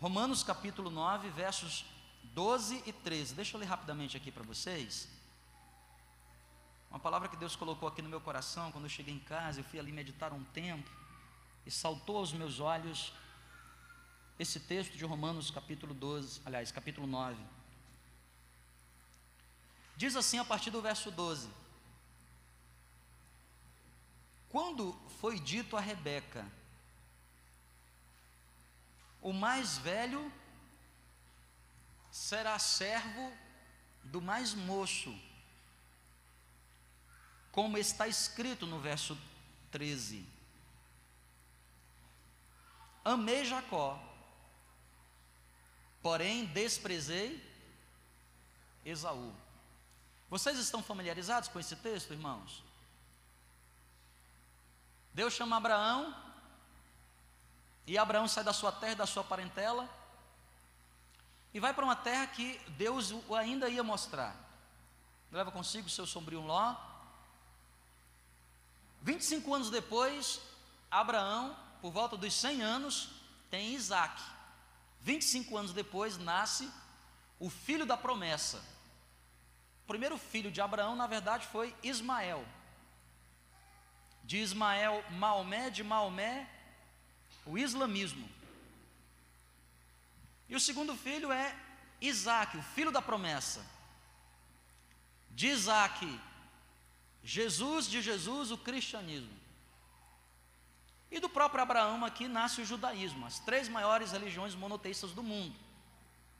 Romanos capítulo 9, versos 12 e 13. Deixa eu ler rapidamente aqui para vocês. Uma palavra que Deus colocou aqui no meu coração quando eu cheguei em casa, eu fui ali meditar um tempo e saltou aos meus olhos esse texto de Romanos capítulo 12, aliás, capítulo 9. Diz assim a partir do verso 12: Quando foi dito a Rebeca, o mais velho será servo do mais moço, como está escrito no verso 13. Amei Jacó, porém desprezei Esaú. Vocês estão familiarizados com esse texto, irmãos? Deus chama Abraão, e Abraão sai da sua terra, da sua parentela, e vai para uma terra que Deus ainda ia mostrar. Leva consigo seu sombrio Ló. 25 anos depois, Abraão, por volta dos 100 anos, tem Isaac. 25 anos depois, nasce o filho da promessa. O primeiro filho de Abraão, na verdade, foi Ismael. De Ismael, Maomé, de Maomé, o islamismo. E o segundo filho é Isaac, o filho da promessa. De Isaac, Jesus, de Jesus, o cristianismo. E do próprio Abraão aqui nasce o judaísmo, as três maiores religiões monoteístas do mundo: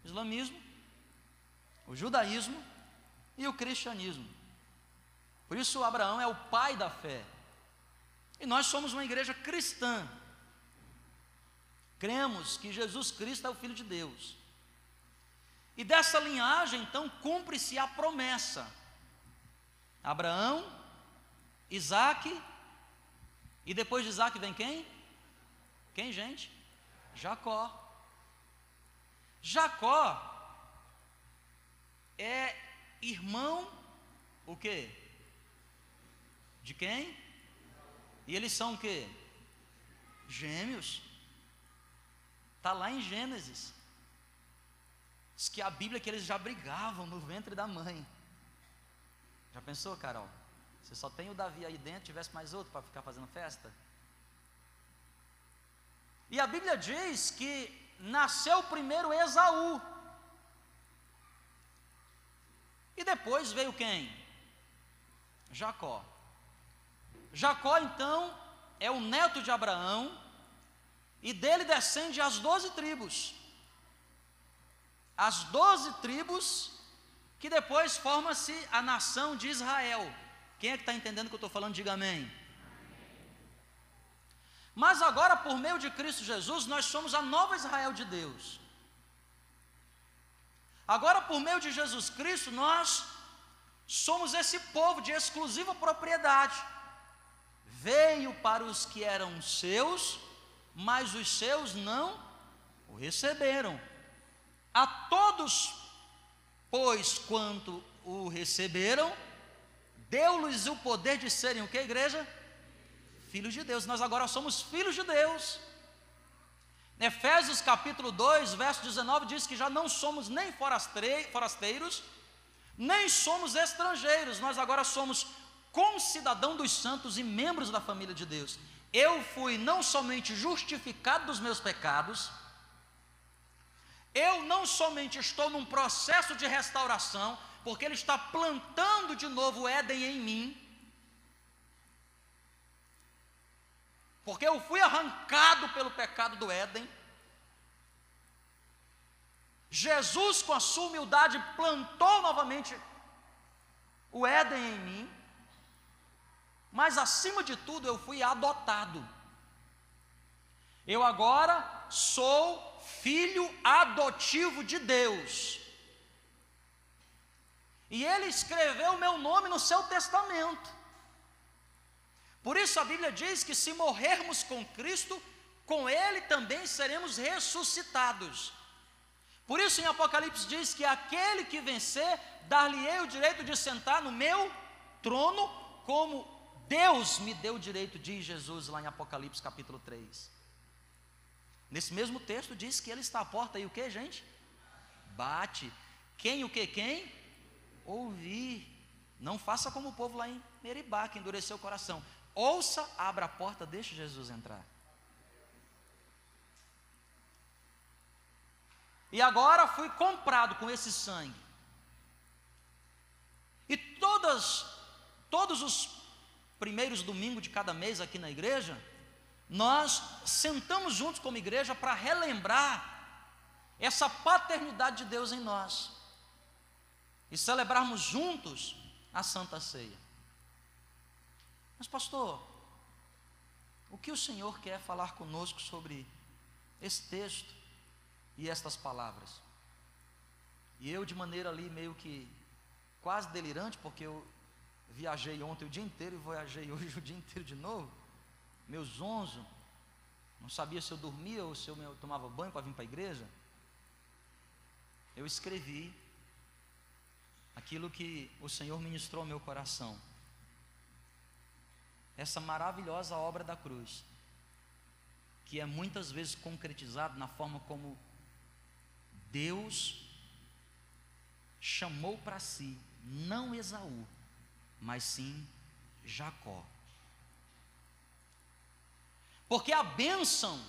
o islamismo, o judaísmo e o cristianismo. Por isso, Abraão é o pai da fé. E nós somos uma igreja cristã, Cremos que Jesus Cristo é o Filho de Deus. E dessa linhagem, então, cumpre-se a promessa. Abraão, Isaac, e depois de Isaac vem quem? Quem, gente? Jacó. Jacó é irmão, o quê? De quem? E eles são o quê? Gêmeos. Está lá em Gênesis. Diz que a Bíblia é que eles já brigavam no ventre da mãe. Já pensou, Carol? Você só tem o Davi aí dentro, tivesse mais outro para ficar fazendo festa? E a Bíblia diz que nasceu primeiro Esaú. E depois veio quem? Jacó. Jacó, então, é o neto de Abraão, e dele descende as doze tribos. As doze tribos que depois forma-se a nação de Israel. Quem é que está entendendo o que eu estou falando? Diga amém. Mas agora, por meio de Cristo Jesus, nós somos a nova Israel de Deus. Agora, por meio de Jesus Cristo, nós somos esse povo de exclusiva propriedade. Veio para os que eram seus, mas os seus não o receberam. A todos, pois, quanto o receberam, deu-lhes o poder de serem o que, igreja? Filhos de Deus. Nós agora somos filhos de Deus. Efésios capítulo 2, verso 19 diz que já não somos nem forasteiros, nem somos estrangeiros, nós agora somos concidadão dos santos e membros da família de Deus eu fui não somente justificado dos meus pecados, eu não somente estou num processo de restauração, porque Ele está plantando de novo o Éden em mim, porque eu fui arrancado pelo pecado do Éden. Jesus, com a sua humildade, plantou novamente o Éden em mim. Mas acima de tudo, eu fui adotado. Eu agora sou filho adotivo de Deus. E ele escreveu meu nome no seu testamento. Por isso a Bíblia diz que se morrermos com Cristo, com ele também seremos ressuscitados. Por isso em Apocalipse diz que aquele que vencer, dar-lhe-ei o direito de sentar no meu trono como Deus me deu o direito, diz Jesus lá em Apocalipse capítulo 3. Nesse mesmo texto diz que ele está à porta e o que, gente? Bate. Quem o que? Quem? Ouvir. Não faça como o povo lá em Meribá, que endureceu o coração. Ouça, abra a porta, deixe Jesus entrar. E agora fui comprado com esse sangue. E todas, todos os primeiros domingos de cada mês aqui na igreja, nós sentamos juntos como igreja para relembrar essa paternidade de Deus em nós e celebrarmos juntos a Santa Ceia. Mas, pastor, o que o Senhor quer falar conosco sobre esse texto e estas palavras? E eu, de maneira ali meio que quase delirante, porque eu viajei ontem o dia inteiro e viajei hoje o dia inteiro de novo meus zonzo, não sabia se eu dormia ou se eu tomava banho para vir para a igreja, eu escrevi aquilo que o Senhor ministrou ao meu coração. Essa maravilhosa obra da cruz, que é muitas vezes concretizada na forma como Deus chamou para si, não Esaú, mas sim Jacó. Porque a bênção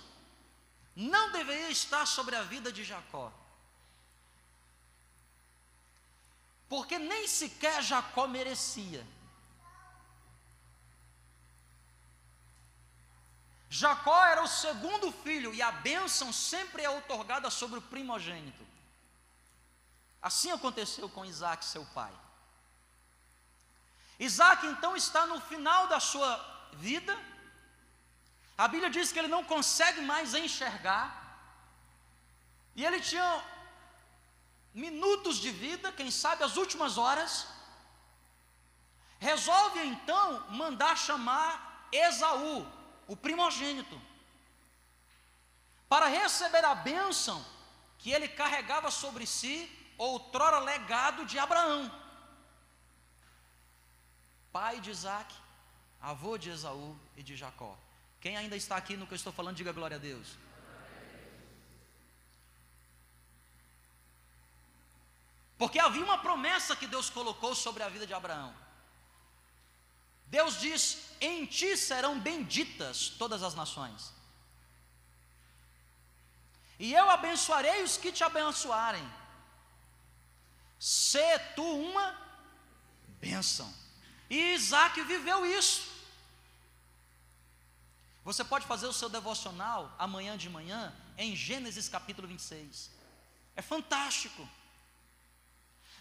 não deveria estar sobre a vida de Jacó. Porque nem sequer Jacó merecia. Jacó era o segundo filho e a bênção sempre é otorgada sobre o primogênito. Assim aconteceu com Isaac, seu pai. Isaac então está no final da sua vida, a Bíblia diz que ele não consegue mais enxergar. E ele tinha minutos de vida, quem sabe as últimas horas. Resolve então mandar chamar Esaú, o primogênito, para receber a bênção que ele carregava sobre si, outrora legado de Abraão, pai de Isaac, avô de Esaú e de Jacó. Quem ainda está aqui no que eu estou falando, diga glória a Deus. Porque havia uma promessa que Deus colocou sobre a vida de Abraão. Deus diz: Em ti serão benditas todas as nações. E eu abençoarei os que te abençoarem. Se tu uma bênção. E Isaac viveu isso. Você pode fazer o seu devocional amanhã de manhã em Gênesis capítulo 26. É fantástico.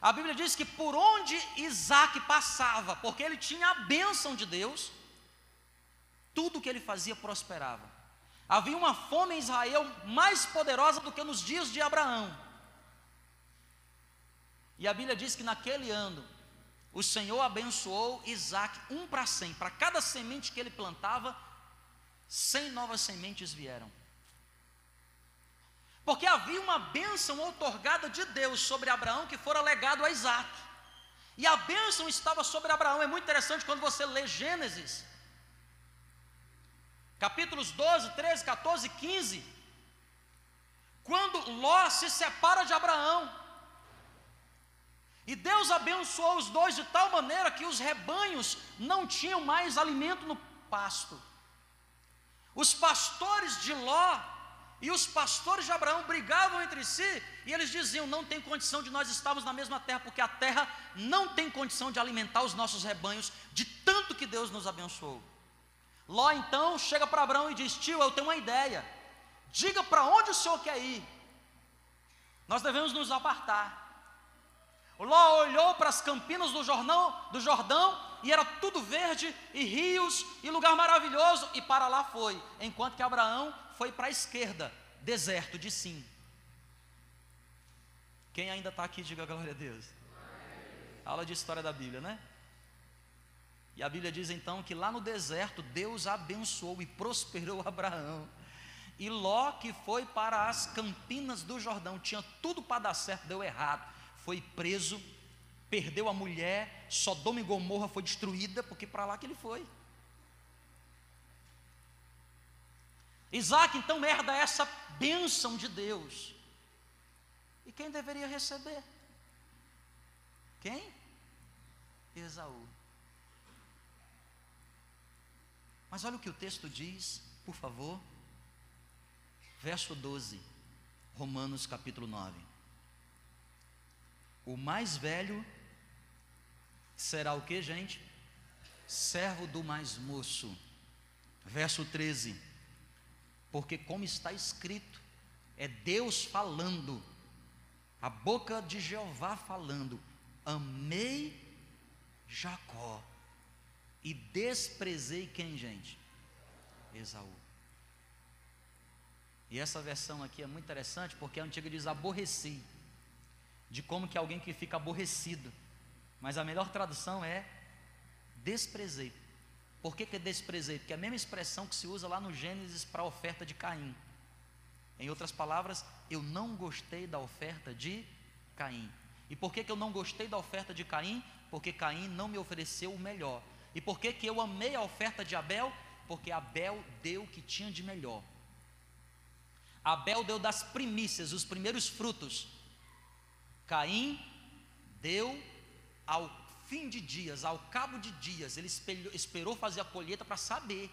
A Bíblia diz que por onde Isaac passava, porque ele tinha a bênção de Deus, tudo que ele fazia prosperava. Havia uma fome em Israel mais poderosa do que nos dias de Abraão. E a Bíblia diz que naquele ano, o Senhor abençoou Isaac um para cem, para cada semente que ele plantava, cem novas sementes vieram. Porque havia uma bênção outorgada de Deus sobre Abraão que fora legado a Isaac. E a bênção estava sobre Abraão. É muito interessante quando você lê Gênesis, capítulos 12, 13, 14, 15. Quando Ló se separa de Abraão, e Deus abençoou os dois de tal maneira que os rebanhos não tinham mais alimento no pasto. Os pastores de Ló e os pastores de Abraão brigavam entre si e eles diziam: não tem condição de nós estarmos na mesma terra, porque a terra não tem condição de alimentar os nossos rebanhos, de tanto que Deus nos abençoou. Ló então chega para Abraão e diz: Tio, eu tenho uma ideia, diga para onde o senhor quer ir, nós devemos nos apartar. Ló olhou para as campinas do Jordão, do Jordão e era tudo verde, e rios, e lugar maravilhoso, e para lá foi, enquanto que Abraão foi para a esquerda, deserto de sim. Quem ainda está aqui, diga glória a Deus. Aula de história da Bíblia, né? E a Bíblia diz então que lá no deserto Deus abençoou e prosperou Abraão. E Ló, que foi para as campinas do Jordão, tinha tudo para dar certo, deu errado, foi preso perdeu a mulher, Sodoma e Gomorra foi destruída, porque para lá que ele foi. Isaac então herda essa bênção de Deus. E quem deveria receber? Quem? Esaú. Mas olha o que o texto diz, por favor. Verso 12, Romanos capítulo 9. O mais velho será o que, gente? Servo do mais moço. Verso 13. Porque, como está escrito, é Deus falando, a boca de Jeová falando: Amei Jacó e desprezei quem, gente? Esaú. E essa versão aqui é muito interessante porque a antiga diz aborreci, de como que alguém que fica aborrecido. Mas a melhor tradução é desprezei. Por que, que é desprezei? Porque é a mesma expressão que se usa lá no Gênesis para a oferta de Caim. Em outras palavras, eu não gostei da oferta de Caim. E por que, que eu não gostei da oferta de Caim? Porque Caim não me ofereceu o melhor. E por que, que eu amei a oferta de Abel? Porque Abel deu o que tinha de melhor. Abel deu das primícias, os primeiros frutos. Caim deu ao fim de dias, ao cabo de dias, ele esperou fazer a colheita para saber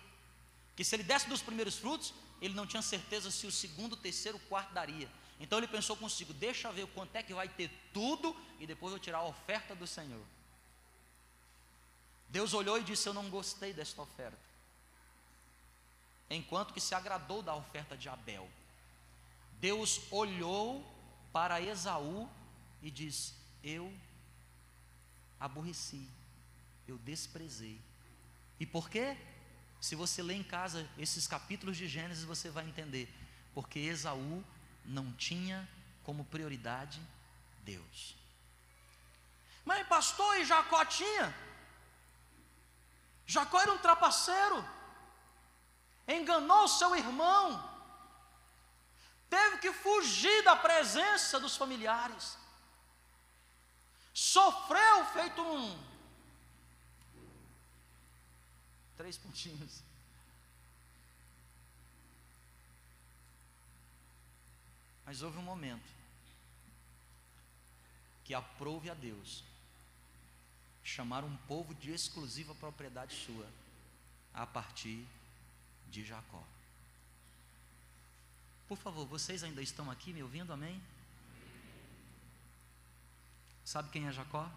que se ele desse dos primeiros frutos, ele não tinha certeza se o segundo, terceiro, quarto daria. Então ele pensou consigo: deixa ver quanto é que vai ter tudo e depois eu tirar a oferta do Senhor. Deus olhou e disse: Eu não gostei desta oferta. Enquanto que se agradou da oferta de Abel. Deus olhou para Esaú e disse: Eu aborreci, eu desprezei. E por quê? Se você ler em casa esses capítulos de Gênesis, você vai entender. Porque Esaú não tinha como prioridade Deus. Mas pastor, e Jacó tinha? Jacó era um trapaceiro, enganou seu irmão, teve que fugir da presença dos familiares, sofreu feito um. Três pontinhos. Mas houve um momento que aprove a Deus chamar um povo de exclusiva propriedade sua, a partir de Jacó. Por favor, vocês ainda estão aqui me ouvindo? Amém? Sabe quem é Jacó?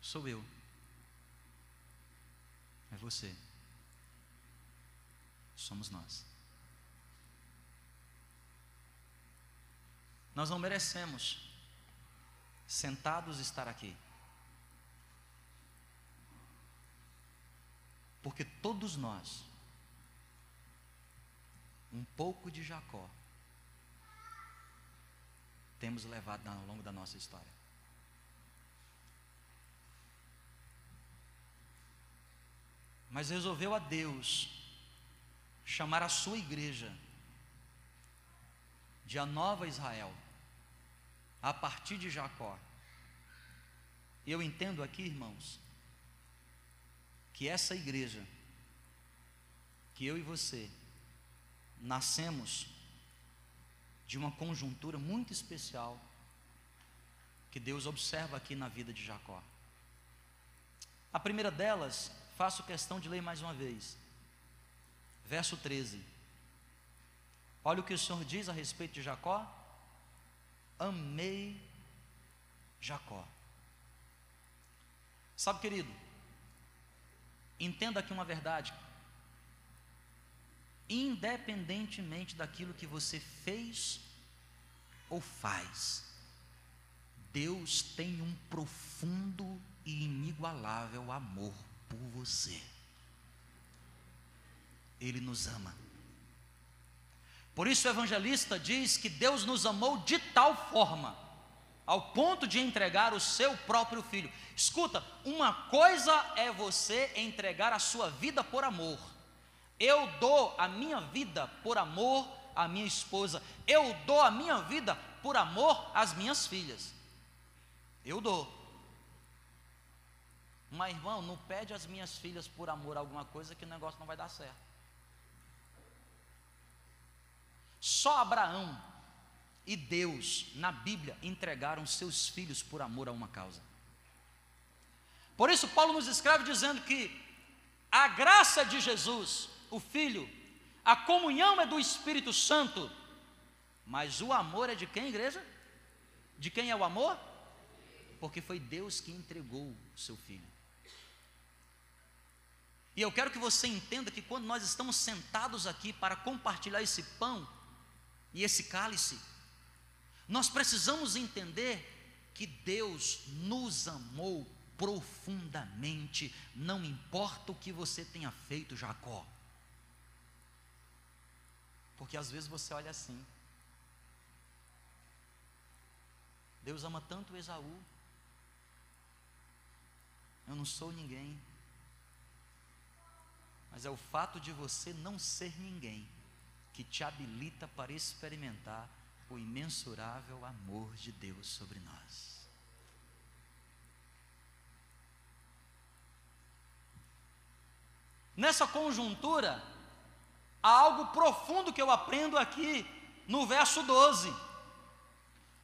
Sou eu. É você. Somos nós. Nós não merecemos sentados estar aqui. Porque todos nós, um pouco de Jacó, temos levado ao longo da nossa história. Mas resolveu a Deus chamar a sua igreja de a nova Israel a partir de Jacó. Eu entendo aqui, irmãos, que essa igreja, que eu e você, nascemos de uma conjuntura muito especial que Deus observa aqui na vida de Jacó. A primeira delas, faço questão de ler mais uma vez. Verso 13. Olha o que o Senhor diz a respeito de Jacó amei Jacó. Sabe, querido, entenda aqui uma verdade. Independentemente daquilo que você fez ou faz, Deus tem um profundo e inigualável amor por você. Ele nos ama. Por isso o evangelista diz que Deus nos amou de tal forma, ao ponto de entregar o seu próprio filho. Escuta, uma coisa é você entregar a sua vida por amor. Eu dou a minha vida por amor à minha esposa. Eu dou a minha vida por amor às minhas filhas. Eu dou. Mas irmão, não pede as minhas filhas por amor a alguma coisa que o negócio não vai dar certo. Só Abraão e Deus, na Bíblia, entregaram seus filhos por amor a uma causa. Por isso, Paulo nos escreve dizendo que a graça de Jesus, o Filho, a comunhão é do Espírito Santo, mas o amor é de quem, igreja? De quem é o amor? Porque foi Deus que entregou o seu Filho. E eu quero que você entenda que quando nós estamos sentados aqui para compartilhar esse pão e esse cálice, nós precisamos entender que Deus nos amou profundamente, não importa o que você tenha feito, Jacó. Porque às vezes você olha assim. Deus ama tanto Esaú. Eu não sou ninguém. Mas é o fato de você não ser ninguém que te habilita para experimentar o imensurável amor de Deus sobre nós. Nessa conjuntura, há algo profundo que eu aprendo aqui no verso 12.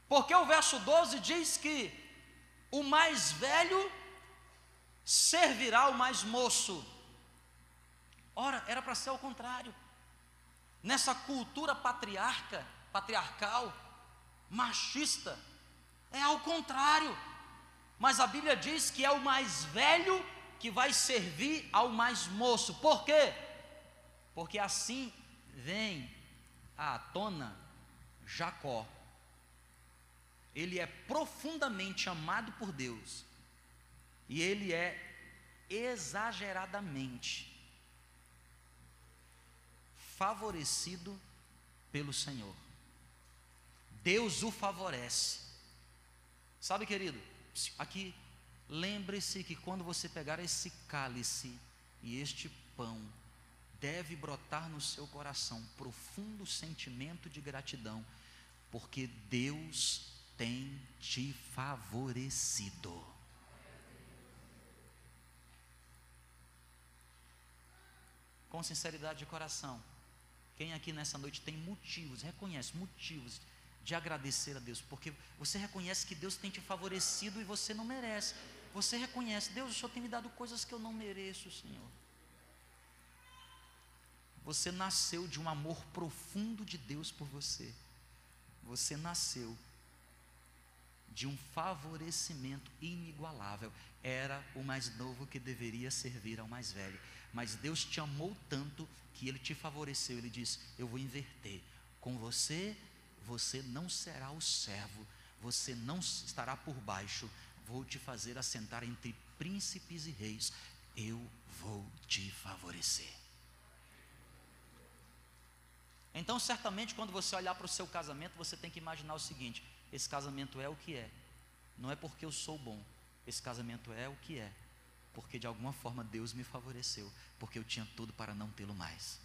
Porque o verso 12 diz que o mais velho servirá ao mais moço. Ora, era para ser ao contrário. Nessa cultura patriarca, patriarcal, machista, é ao contrário. Mas a Bíblia diz que é o mais velho que vai servir ao mais moço. Por quê? Porque assim vem à tona Jacó. Ele é profundamente amado por Deus. E ele é exageradamente favorecido pelo Senhor. Deus o favorece. Sabe, querido, aqui, lembre-se que quando você pegar esse cálice e este pão, deve brotar no seu coração profundo sentimento de gratidão, porque Deus tem te favorecido. Com sinceridade de coração, quem aqui nessa noite tem motivos, reconhece motivos de agradecer a Deus, porque você reconhece que Deus tem te favorecido e você não merece. Você reconhece, Deus, o Senhor tem me dado coisas que eu não mereço, Senhor. Você nasceu de um amor profundo de Deus por você. Você nasceu de um favorecimento inigualável. Era o mais novo que deveria servir ao mais velho. Mas Deus te amou tanto que Ele te favoreceu. Ele diz: Eu vou inverter. Com você, você não será o servo, você não estará por baixo. Vou te fazer assentar entre príncipes e reis. Eu vou te favorecer. Então, certamente, quando você olhar para o seu casamento, você tem que imaginar o seguinte: esse casamento é o que é, não é porque eu sou bom, esse casamento é o que é, porque de alguma forma Deus me favoreceu, porque eu tinha tudo para não tê-lo mais.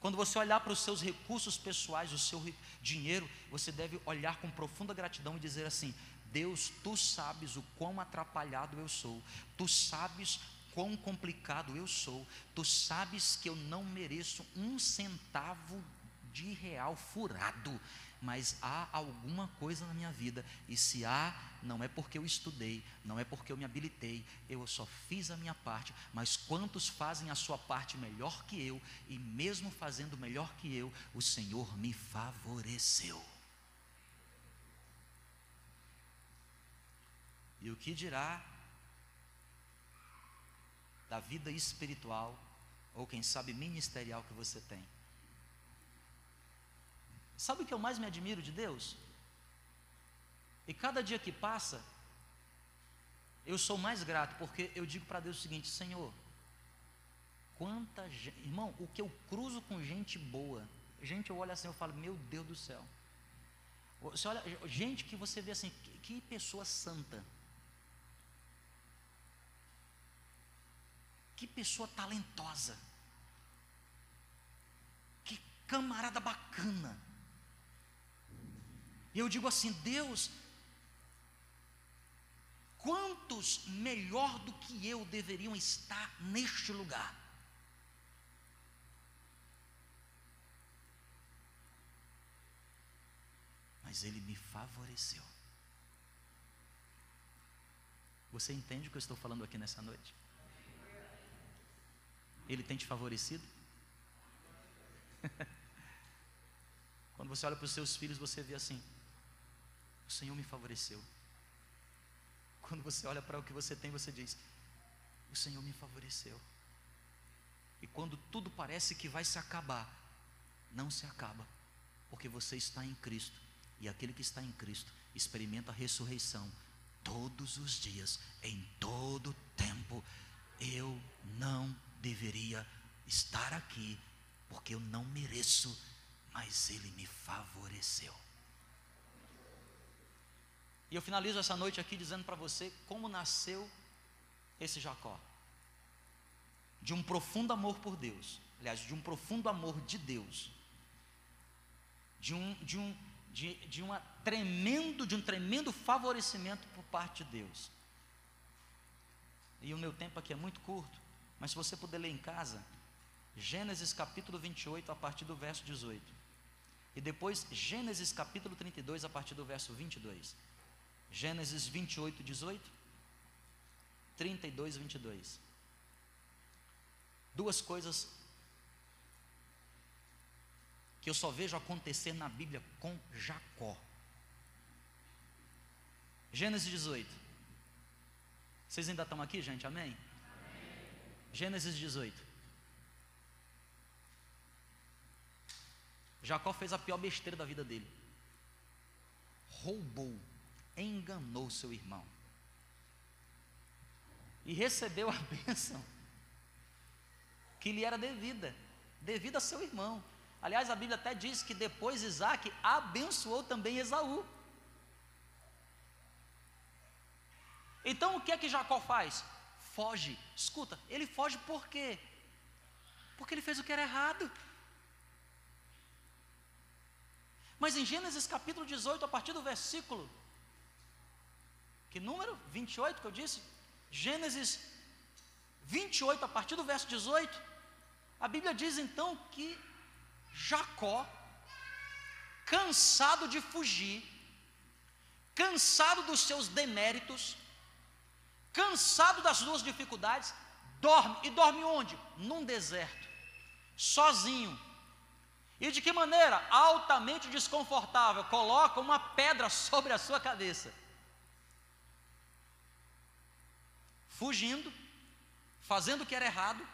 Quando você olhar para os seus recursos pessoais, o seu dinheiro, você deve olhar com profunda gratidão e dizer assim: Deus, tu sabes o quão atrapalhado eu sou, tu sabes quão complicado eu sou, tu sabes que eu não mereço um centavo de real furado, mas há alguma coisa na minha vida, e se há, não é porque eu estudei, não é porque eu me habilitei, eu só fiz a minha parte, mas quantos fazem a sua parte melhor que eu, e mesmo fazendo melhor que eu, o Senhor me favoreceu. E o que dirá da vida espiritual, ou quem sabe ministerial que você tem? Sabe o que eu mais me admiro de Deus? E cada dia que passa, eu sou mais grato, porque eu digo para Deus o seguinte: Senhor, quanta gente, irmão, o que eu cruzo com gente boa, gente, eu olho assim, eu falo, meu Deus do céu. Você olha, gente que você vê assim, que, que pessoa santa. Que pessoa talentosa. Que camarada bacana. E eu digo assim: Deus, quantos melhor do que eu deveriam estar neste lugar? Mas Ele me favoreceu. Você entende o que eu estou falando aqui nessa noite? Ele tem te favorecido? Quando você olha para os seus filhos, você vê assim: o Senhor me favoreceu. Quando você olha para o que você tem, você diz: o Senhor me favoreceu. E quando tudo parece que vai se acabar, não se acaba, porque você está em Cristo. E aquele que está em Cristo experimenta a ressurreição todos os dias, em todo tempo. Eu não deveria estar aqui, porque eu não mereço, mas Ele me favoreceu. E eu finalizo essa noite aqui dizendo para você como nasceu esse Jacó. De um profundo amor por Deus, aliás, de um profundo amor de Deus, de um, de um, de, de, uma tremendo, de um tremendo favorecimento por parte de Deus. E o meu tempo aqui é muito curto, mas se você puder ler em casa, Gênesis capítulo 28, a partir do verso 18. E depois Gênesis capítulo 32, a partir do verso 22. Gênesis 28, 18. 32, 22. Duas coisas que eu só vejo acontecer na Bíblia com Jacó. Gênesis 18. Vocês ainda estão aqui, gente? Amém? Gênesis 18. Jacó fez a pior besteira da vida dele. Roubou, enganou seu irmão. E recebeu a bênção que lhe era devida, devida a seu irmão. Aliás, a Bíblia até diz que depois Isaac abençoou também Esaú. Então o que é que Jacó faz? Foge. Escuta, ele foge por quê? Porque ele fez o que era errado. Mas em Gênesis capítulo 18, a partir do versículo, que número? 28 que eu disse? Gênesis 28, a partir do verso 18, a Bíblia diz então que Jacó, cansado de fugir, cansado dos seus deméritos, cansado das suas dificuldades, dorme. E dorme onde? Num deserto, sozinho, e de que maneira? Altamente desconfortável. Coloca uma pedra sobre a sua cabeça. Fugindo, fazendo o que era errado,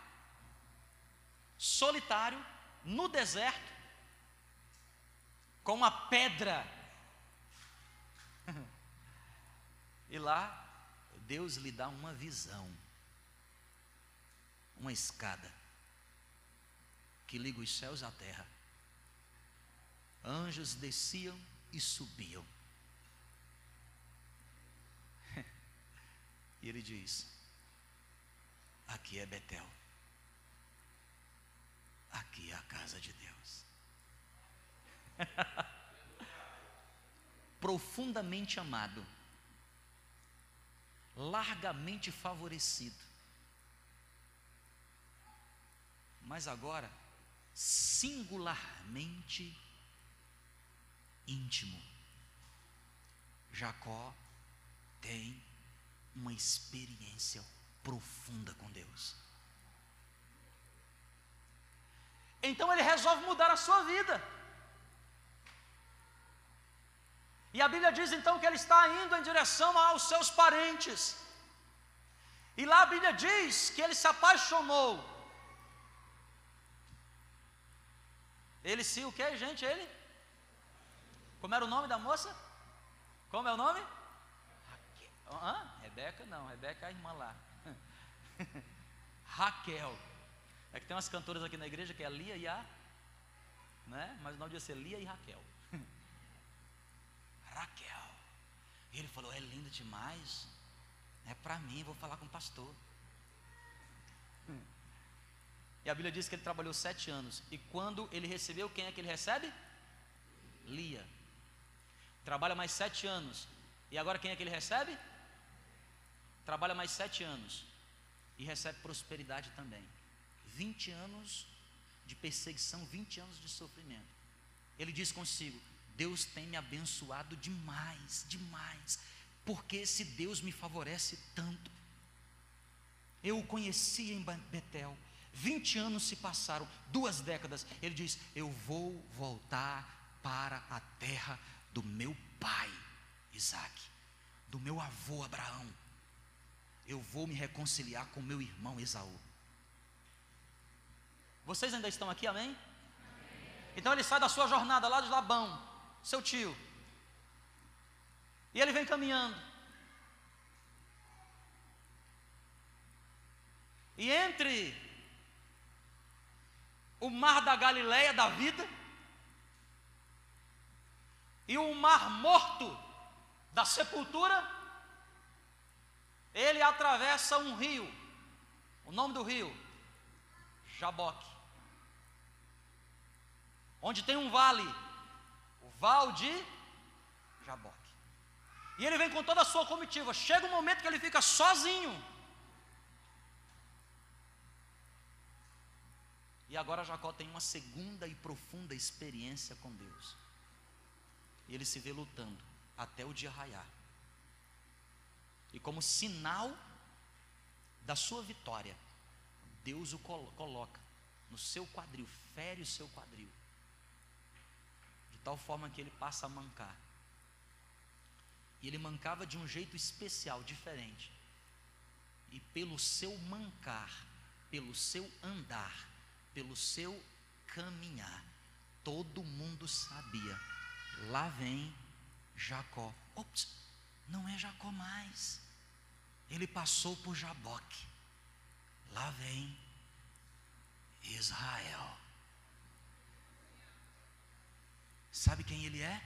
solitário, no deserto, com uma pedra. e lá, Deus lhe dá uma visão, uma escada, que liga os céus à terra Anjos desciam e subiam. E ele diz: Aqui é Betel. Aqui é a casa de Deus. Profundamente amado, largamente favorecido. Mas agora, singularmente íntimo. Jacó tem uma experiência profunda com Deus. Então ele resolve mudar a sua vida. E a Bíblia diz então que ele está indo em direção aos seus parentes. E lá a Bíblia diz que ele se apaixonou. Ele se o que, gente? Ele como era o nome da moça? Como é o nome? Hã? Rebeca não, Rebeca é a irmã lá. Raquel. É que tem umas cantoras aqui na igreja que é a Lia e a. Né? Mas o nome devia ser Lia e Raquel. Raquel. E ele falou: é lindo demais. É para mim, vou falar com o pastor. E a Bíblia diz que ele trabalhou sete anos. E quando ele recebeu, quem é que ele recebe? Lia. Trabalha mais sete anos. E agora quem é que ele recebe? trabalha mais sete anos e recebe prosperidade também. 20 anos de perseguição, 20 anos de sofrimento. Ele diz consigo: Deus tem me abençoado demais, demais, porque esse Deus me favorece tanto. Eu o conheci em Betel, 20 anos se passaram, duas décadas. Ele diz: Eu vou voltar para a terra do meu pai, Isaac, do meu avô Abraão. Eu vou me reconciliar com meu irmão Esaú. Vocês ainda estão aqui, amém? Então ele sai da sua jornada lá de Labão, seu tio. E ele vem caminhando. E entre o mar da Galileia da vida e o mar morto da sepultura, ele atravessa um rio. O nome do rio? Jaboque. Onde tem um vale, Val de Jaboque. E ele vem com toda a sua comitiva. Chega um momento que ele fica sozinho. E agora Jacó tem uma segunda e profunda experiência com Deus. E ele se vê lutando até o dia raiar. E como sinal da sua vitória, Deus o coloca no seu quadril, fere o seu quadril, tal forma que ele passa a mancar. E ele mancava de um jeito especial, diferente. E pelo seu mancar, pelo seu andar, pelo seu caminhar, todo mundo sabia. Lá vem Jacó. Ops, não é Jacó mais. Ele passou por Jaboque. Lá vem Israel. Sabe quem ele é?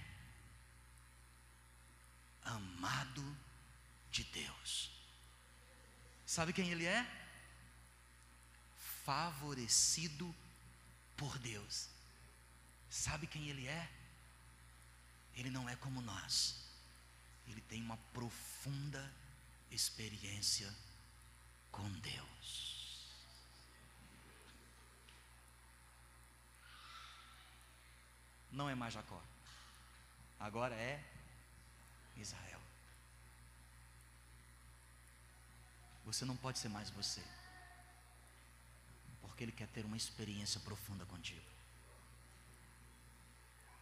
Amado de Deus. Sabe quem ele é? Favorecido por Deus. Sabe quem ele é? Ele não é como nós. Ele tem uma profunda experiência com Deus. Não é mais Jacó. Agora é Israel. Você não pode ser mais você. Porque Ele quer ter uma experiência profunda contigo.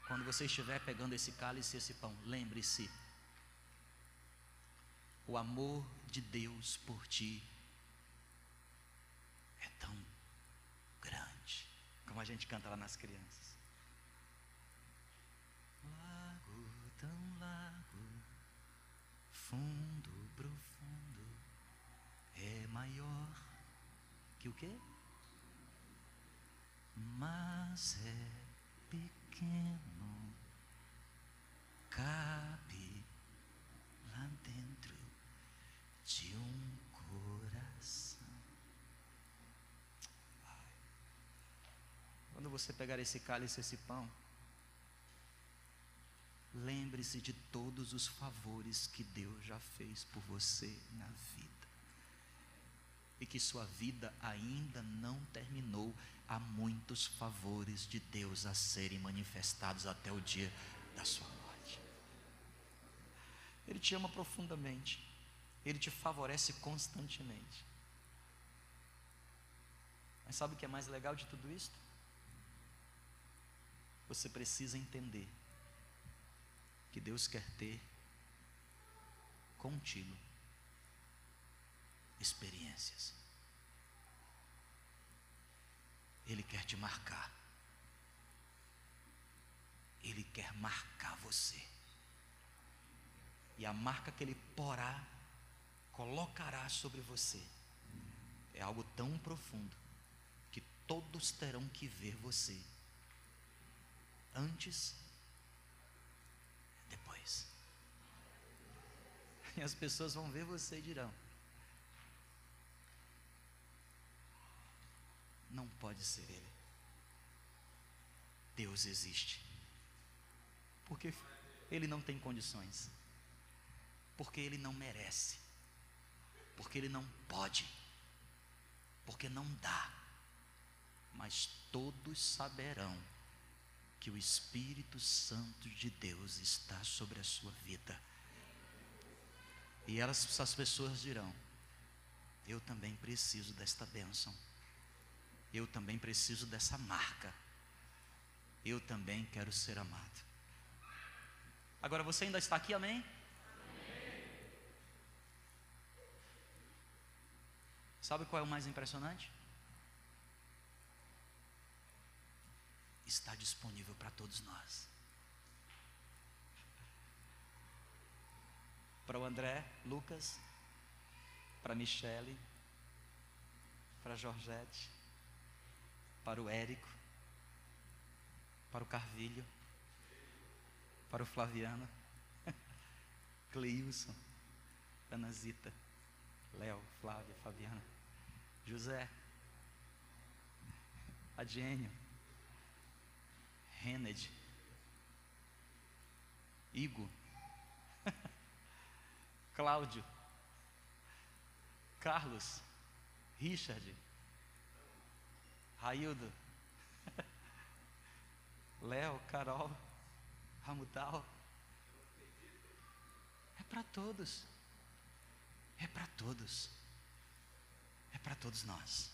Quando você estiver pegando esse cálice e esse pão, lembre-se: o amor de Deus por ti é tão grande, como a gente canta lá nas crianças. Fundo profundo, é maior que o quê? Mas é pequeno cabe lá dentro de um coração. Quando você pegar esse cálice, esse pão, lembre-se de todos os favores que Deus já fez por você na vida. E que sua vida ainda não terminou. Há muitos favores de Deus a serem manifestados até o dia da sua morte. Ele te ama profundamente. Ele te favorece constantemente. Mas sabe o que é mais legal de tudo isso? Você precisa entender que Deus quer ter contigo experiências. Ele quer te marcar. Ele quer marcar você. E a marca que ele porá, colocará sobre você, é algo tão profundo que todos terão que ver você antes, depois. E as pessoas vão ver você e dirão: Não pode ser ele. Deus existe. Porque ele não tem condições porque ele não merece. porque ele não pode, porque não dá, mas todos saberão que o Espírito Santo de Deus está sobre a sua vida. E elas, essas pessoas dirão: Eu também preciso desta bênção. Eu também preciso dessa marca. Eu também quero ser amado. Agora você ainda está aqui, amém? amém? Sabe qual é o mais impressionante? Está disponível para todos nós. Para o André, Lucas, para a Michele, para a Georgette, para o Érico, para o Carvilho, para o Flaviano, Cleilson, Ana Zita, Léo, Flávia, Fabiana, José, Adênio, Rened, Igor, Cláudio, Carlos, Richard, Raildo, Léo, Carol, Ramudal. É para todos. É para todos. É para todos nós.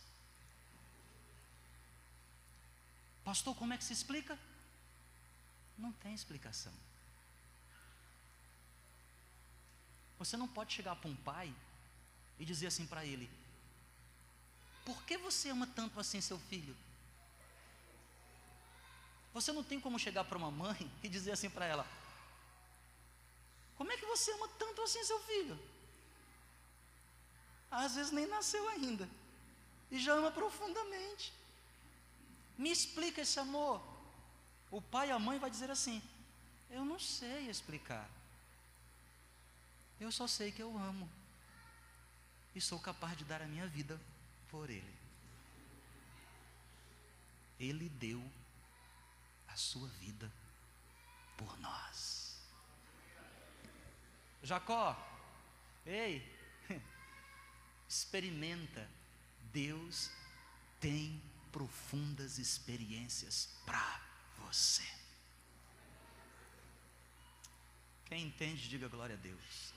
Pastor, como é que se explica? Não tem explicação. Você não pode chegar para um pai e dizer assim para ele: Por que você ama tanto assim seu filho? Você não tem como chegar para uma mãe e dizer assim para ela: Como é que você ama tanto assim seu filho? Às vezes nem nasceu ainda e já ama profundamente. Me explica esse amor. O pai e a mãe vai dizer assim: Eu não sei explicar. Eu só sei que eu amo. E sou capaz de dar a minha vida por Ele. Ele deu a sua vida por nós. Jacó, ei, experimenta. Deus tem profundas experiências para você. Quem entende, diga glória a Deus.